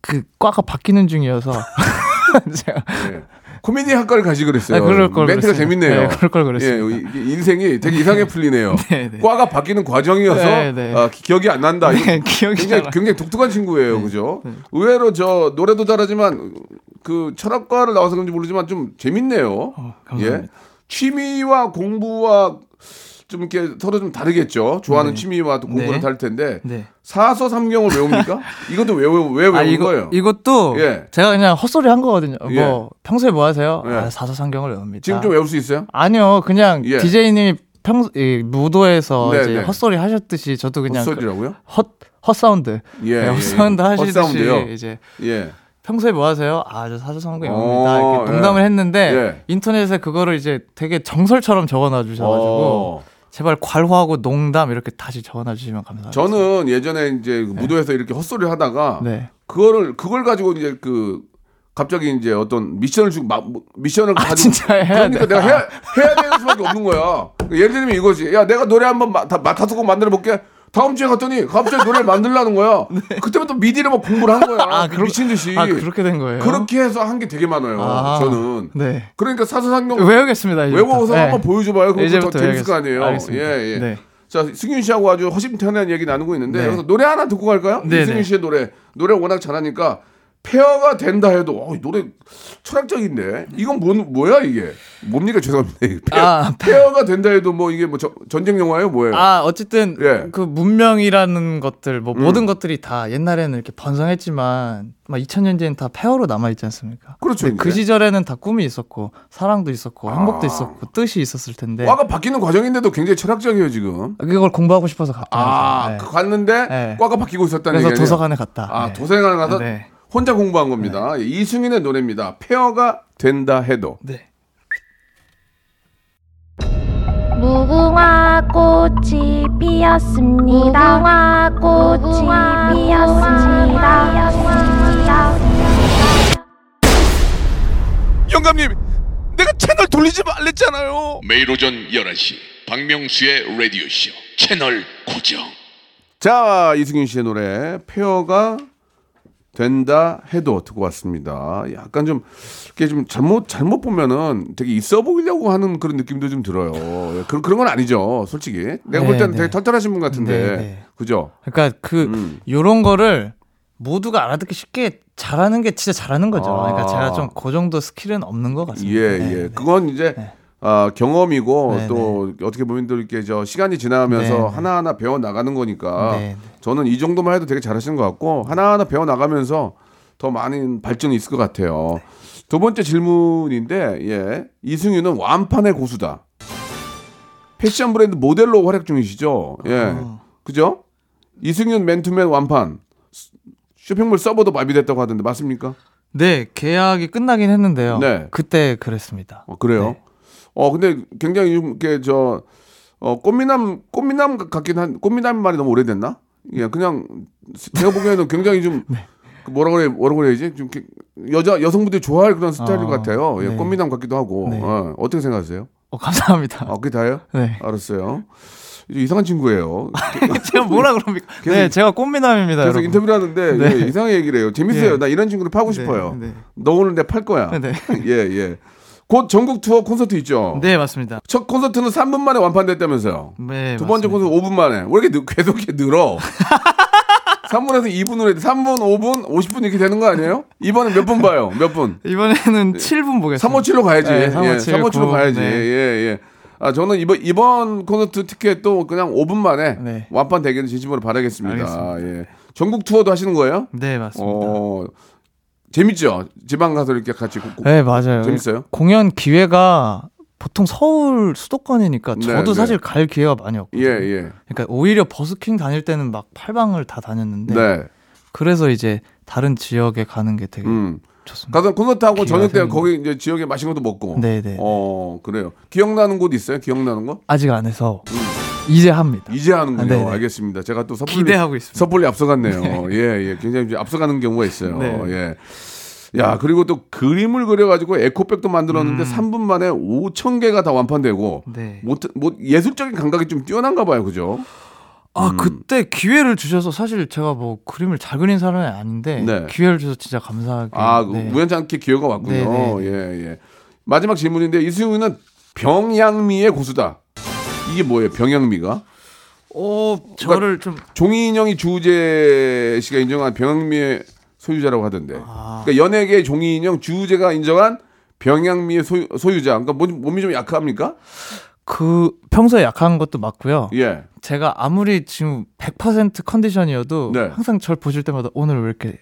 그 과가 바뀌는 중이어서 (laughs) 제가 예. 코미디 학과를 가시 그랬어요. 아, 그럴 걸 멘트가 그랬습니다. 재밌네요. 네, 그럴 걸. 예, 이게 인생이 되게 이상하게 풀리네요. (laughs) 네, 네. 과가 바뀌는 과정이어서 네, 네. 아, 기- 기억이 안 난다. 네, (laughs) 기억이 굉장히, 안- 굉장히 독특한 친구예요, 네, 그죠? 네. 의외로 저 노래도 잘하지만 그 철학과를 나와서 그런지 모르지만 좀 재밌네요. 어, 감사합니다. 예. 취미와 공부와 좀 이렇게 서로 좀 다르겠죠. 좋아하는 네. 취미와 또 공부는 네. 다를 텐데 네. 사서 삼경을 외웁니까? (laughs) 이것도 왜, 외우- 왜 외우는 아 이거 거예요? 이것도 예. 제가 그냥 헛소리 한 거거든요. 예. 뭐 평소에 뭐 하세요? 예. 아, 사서삼경을 외웁니다. 지금 좀 외울 수 있어요? 아니요, 그냥 예. DJ님이 평소 이 무도에서 네, 이제 네. 헛소리 하셨듯이 저도 그냥 그 헛소리라고요? 헛 헛사운드, 예, 네, 예, 헛사운드 예. 하시듯이 헛사운드요? 이제 예. 평소에 뭐 하세요? 아, 저 사서삼경 어, 외웁니다. 이렇게 농담을 예. 했는데 예. 인터넷에 그거를 이제 되게 정설처럼 적어놔 주셔가지고 어. 제발 괄호하고 농담 이렇게 다시 적어놔 주시면 감사하겠습니다. 저는 예전에 이제 그 무도에서 이렇게 헛소리를 하다가 네. 그거를 그걸 가지고 이제 그 갑자기 이제 어떤 미션을 주고 마, 뭐, 미션을 아, 가지고 그러니까 돼. 내가 해야 해야 되는 수밖에 없는 거야. 예를 들면 이거지. 야 내가 노래 한번 마- 다 맡아서 곡 만들어 볼게. 다음 주에 갔더니 갑자기 노래를 만들라는 거야. (laughs) 그때부터 미디를 막 공부를 한 거야. 네. 아, 그러- 미친 듯이. 아, 그렇게 된 거예요. 그렇게 해서 한 게 되게 많아요. 아, 저는. 네. 그러니까 사서상경 외우겠습니다. 이제부터. 외워서 네. 한번 보여줘봐요. 그럼 더 재밌을 거 아니에요. 알겠습니다. 예, 예. 네. 자, 승윤 씨하고 아주 허심탄회한 얘기 나누고 있는데 네. 여기서 노래 하나 듣고 갈까요? 네, 이승윤 네. 씨의 노래. 노래 워낙 잘하니까 폐허가 된다 해도 어, 이 노래 철학적인데 이건 뭐, 뭐야 이게 뭡니까 죄송합니다 폐허, 아, 폐허가 된다 해도 뭐 이게 뭐 저- 전쟁 영화예요 뭐예요? 아 어쨌든 예. 그 문명이라는 것들 뭐 음. 모든 것들이 다 옛날에는 이렇게 번성했지만 막 2000년째는 다 폐허로 남아 있지 않습니까? 그렇죠, 그. 시절에는 다 꿈이 있었고 사랑도 있었고 행복도 아. 있었고 뜻이 있었을 텐데 과가 바뀌는 과정인데도 굉장히 철학적이에요 지금. 그걸 공부하고 싶어서 갔다. 아, 네. 그 갔는데 네. 과가 바뀌고 있었다는 그래서 얘기예요. 도서관에 갔다. 아 네. 도서관에 가서 네. 혼자 공부한 겁니다. 예, 이승윤의 노래입니다. 페어가 된다 해도. 네. 무궁화 꽃이 피었습니다. 무궁화 꽃이 피었습니다. 영감님, 내가 채널 돌리지 말랬잖아요. 매일 오전 11시 박명수의 라디오 쇼 채널 고정 자, 이승윤 씨의 노래 페어가 된다 해도 듣고 왔습니다. 약간 좀 이게 좀 잘못 잘못 보면은 되게 있어 보이려고 하는 그런 느낌도 좀 들어요. 예, 그런 그런 건 아니죠, 솔직히. 내가 볼 네, 때는 네. 되게 털털하신 분 같은데, 네, 네. 그죠? 그러니까 그 음. 요런 거를 모두가 알아듣기 쉽게 잘하는 게 진짜 잘하는 거죠. 아. 그러니까 제가 좀 그 정도 스킬은 없는 것 같습니다. 예, 네, 예. 네. 그건 이제 아, 경험이고 네, 또 어떻게 보면 또 이렇게 저 시간이 지나가면서 네, 네. 하나하나 배워 나가는 거니까. 저는 이 정도만 해도 되게 잘하시는 것 같고 하나하나 배워 나가면서 더 많은 발전이 있을 것 같아요. 두 번째 질문인데 예. 이승윤은 완판의 고수다. 패션 브랜드 모델로 활약 중이시죠? 예. 아. 그죠? 이승윤 맨투맨 완판. 쇼핑몰 서버도 마비됐다고 하던데 맞습니까? 네, 계약이 끝나긴 했는데요. 네. 그때 그랬습니다. 어, 그래요? 네. 어, 근데 굉장히 좀 이렇게 저, 어, 꽃미남, 꽃미남 같긴 한, 꽃미남 말이 너무 오래됐나? 예, 그냥 제가 보기에는 굉장히 좀, (laughs) 네. 그 뭐라 그래, 뭐라 그래야지? 좀 여자, 여성분들이 좋아할 그런 스타일 어, 같아요. 예, 네. 꽃미남 같기도 하고. 네. 어, 어떻게 생각하세요? 어, 감사합니다. 아, 그게 다예요? 네. 알았어요. 이상한 친구예요. (laughs) 제가 뭐라 그럽니까? 네, 제가 꽃미남입니다. 계속 여러분. 인터뷰를 하는데 네. 예, 이상하게 얘기를 해요. 재밌어요. 예. 나 이런 친구를 파고 네, 싶어요. 네. 너 오늘 내 팔 거야. 네. (laughs) 예, 예. 곧 전국 투어 콘서트 있죠? 네, 맞습니다. 첫 콘서트는 3분 만에 완판됐다면서요. 네, 두 번째 맞습니다. 콘서트 5분 만에. 왜 이렇게 늘, 계속 이렇게 늘어? (laughs) 3분에서 2분으로 해도 3분, 5분, 50분 이렇게 되는 거 아니에요? 이번에 몇 분 봐요? 몇 분? 이번에는 7분 보겠습니다. 357로 가야지. 네, 예, 357, 357로 가야지. 네. 예, 예. 아, 저는 이번, 이번 콘서트 티켓도 그냥 5분 만에 네. 완판 되기를 진심으로 바라겠습니다. 알겠습니다. 예. 전국 투어도 하시는 거예요? 네, 맞습니다. 어, 재밌죠? 지방 가서 이렇게 같이. 고- 고- 네, 맞아요. 재밌어요? 공연 기회가 보통 서울 수도권이니까 네, 저도 네. 사실 갈 기회가 많이 없거든요. 예, 예. 그러니까 오히려 버스킹 다닐 때는 막 팔방을 다 다녔는데 네. 그래서 이제 다른 지역에 가는 게 되게 음. 좋습니다. 가서 콘서트 하고 기회가 저녁 때. 거기 이제 지역에 맛있는 것도 먹고. 네네. 어, 그래요. 기억나는 곳 있어요? 기억나는 거? 아직 안 해서 이제 합니다. 이제 하는군요. 아. 알겠습니다. 제가 또 섣불리 기대하고 있습니다. 섣불리 앞서갔네요. (laughs) 예, 예. 굉장히 좀 앞서가는 경우가 있어요. 네. 예. 야, 그리고 또 그림을 그려가지고 에코백도 만들었는데 음. 3분 만에 5천 개가 다 완판되고 네. 뭐, 뭐 예술적인 감각이 좀 뛰어난가 봐요, 그죠? 아 음. 그때 기회를 주셔서 사실 제가 뭐 그림을 잘 그린 사람이 아닌데 네. 기회를 주셔서 진짜 감사하게. 아, 네. 우연치 않게 기회가 왔군요. 네, 네. 예, 예. 마지막 질문인데 이승우는 병양미의 고수다. 이게 뭐예요? 병양미가? 어 저를 좀 종이인형이 주우재 씨가 인정한 병양미의 소유자라고 하던데. 아. 그러니까 연예계 종이인형 주우재가 인정한 병양미의 소유, 소유자. 그러니까 몸, 몸이 좀 약합니까? 그 평소에 약한 것도 맞고요. 예. 제가 아무리 지금 100% 컨디션이어도 네. 항상 절 보실 때마다 오늘 왜 이렇게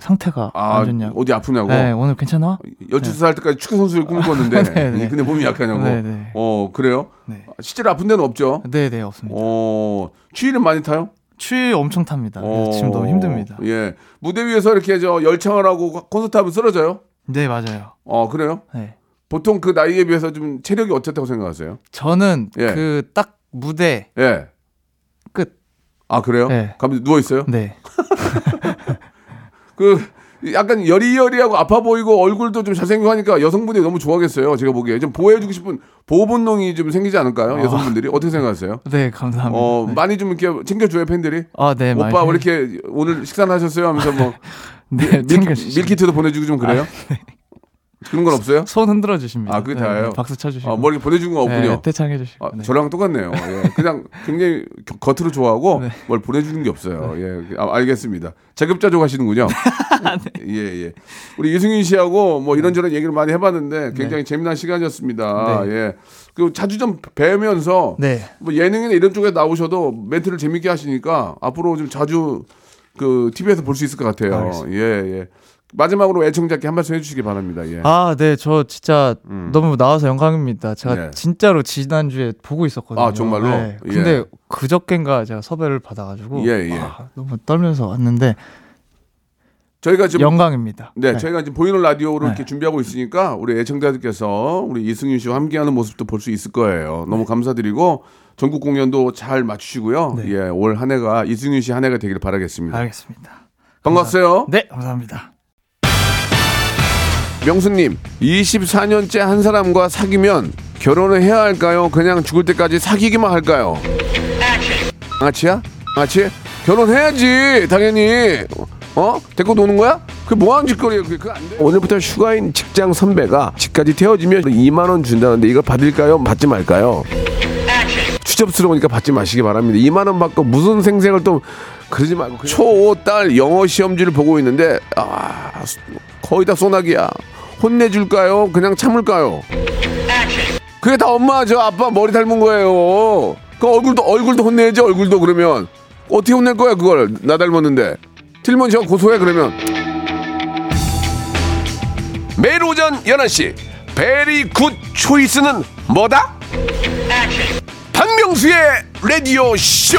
상태가 아, 안 좋냐고. 어디 아프냐고? 네, 오늘 괜찮아? 12살 때까지 축구 선수를 꿈꿨는데 (laughs) 네, 네. 근데 몸이 약하냐고. 네, 네. 어, 그래요? 네. 실제로 아픈 데는 없죠? 네, 네, 없습니다. 어, 추위는 많이 타요? 추위 엄청 탑니다. 그래서 지금 너무 힘듭니다. 예. 무대 위에서 이렇게 저 열창을 하고 콘서트 하면 쓰러져요? 네, 맞아요. 어, 그래요? 네. 보통 그 나이에 비해서 좀 체력이 어떻다고 생각하세요? 저는 예. 그딱 무대 예. 끝. 아, 그래요? 네. 그럼 누워 있어요? 네. (laughs) 그 약간 여리여리하고 아파 보이고 얼굴도 좀 잘생기고 하니까 여성분들이 너무 좋아하겠어요. 제가 보기에 좀 보호해주고 싶은 보호 본능이 좀 생기지 않을까요? 여성분들이 어떻게 생각하세요? (laughs) 네, 감사합니다. 어 네. 많이 좀 이렇게 챙겨줘요 팬들이. 아, 네, 오빠 왜 챙겨- 이렇게 오늘 식사는 하셨어요? 하면서 뭐 (laughs) 네, 밀. 밀키트도 보내주고 좀 그래요? 그런 건 없어요? 손 흔들어 주십니다. 아, 그게 다예요? 네, 박수 쳐 주시고. 아, 뭐 이렇게 보내준 건 없군요. 네, 태창해 주시고. 아, 네. 저랑 똑같네요. 예. 그냥 굉장히 겨- 겉으로 좋아하고 네. 뭘 보내 주는 게 없어요. 예. 아, 알겠습니다. 자급자족 하시는군요. (laughs) 네. 예, 예. 우리 이승윤 씨하고 뭐 이런저런 얘기를 많이 해 봤는데 굉장히 재미난 시간이었습니다. 네. 예. 그 자주 좀 뵈면서 네. 뭐 예능이나 이런 쪽에 나오셔도 멘트를 재밌게 하시니까 앞으로 좀 자주 그 TV에서 볼 수 있을 것 같아요. 알겠습니다. 예, 예. 마지막으로 애청자께 한 말씀 해주시기 바랍니다. 예. 아, 네, 저 진짜 음. 너무 나와서 영광입니다. 제가 네. 진짜로 지난 주에 보고 있었거든요. 아, 정말로? 네. 예. 근데 그저께인가 제가 섭외를 받아가지고 예, 예. 아, 너무 떨면서 왔는데 저희가 지금 영광입니다. 네, 저희가 지금 보이는 라디오로 네. 이렇게 준비하고 있으니까 우리 애청자들께서 우리 이승윤 씨와 함께하는 모습도 볼 수 있을 거예요. 너무 감사드리고 전국 공연도 잘 맞추시고요. 네. 예, 올 한 해가 이승윤 씨 한 해가 되기를 바라겠습니다. 알겠습니다. 반갑어요. 네, 감사합니다. 명수님, 24년째 한 사람과 사귀면 결혼을 해야 할까요? 그냥 죽을 때까지 사귀기만 할까요? 아치야? 아치? 결혼해야지, 당연히. 어? 데리고 노는 거야? 그게 뭐하는 짓거리야? 그게 그거 안 돼. 오늘부터 휴가인 직장 선배가 집까지 태워주면 2만 원 준다는데 이걸 받을까요? 받지 말까요? 추접스러우니까 받지 마시기 바랍니다. 2만 원 받고 무슨 생생을 또 그러지 말고 초, 딸 영어 시험지를 보고 있는데 아 거의 다 소나기야. 혼내줄까요? 그냥 참을까요? 그게 다 엄마 저 아빠 머리 닮은 거예요. 그 얼굴도 얼굴도 혼내야지 얼굴도 그러면 어떻게 혼낼 거야 그걸 나 닮았는데 틀면 제가 고소해 그러면 매일 오전 11시 very good choice는 뭐다? 박명수의 라디오 쇼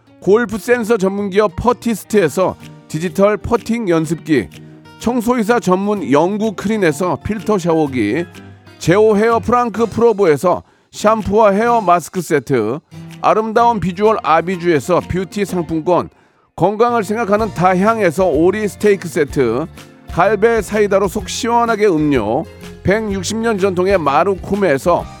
골프 센서 전문기업 퍼티스트에서 디지털 퍼팅 연습기, 청소이사 전문 영구 크린에서 필터 샤워기, 제오 헤어 프랑크 프로보에서 샴푸와 헤어 마스크 세트, 아름다운 비주얼 아비주에서 뷰티 상품권, 건강을 생각하는 다향에서 오리 스테이크 세트, 갈배 사이다로 속 시원하게 음료, 160년 전통의 마루코메에서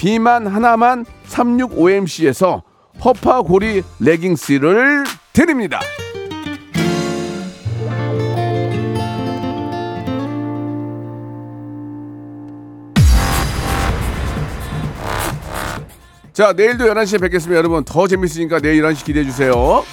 비만 하나만 365MC에서 허파고리 레깅스를 드립니다. 자, 내일도 11시에 뵙겠습니다. 여러분, 더 재밌으니까 내일 11시 기대해 주세요.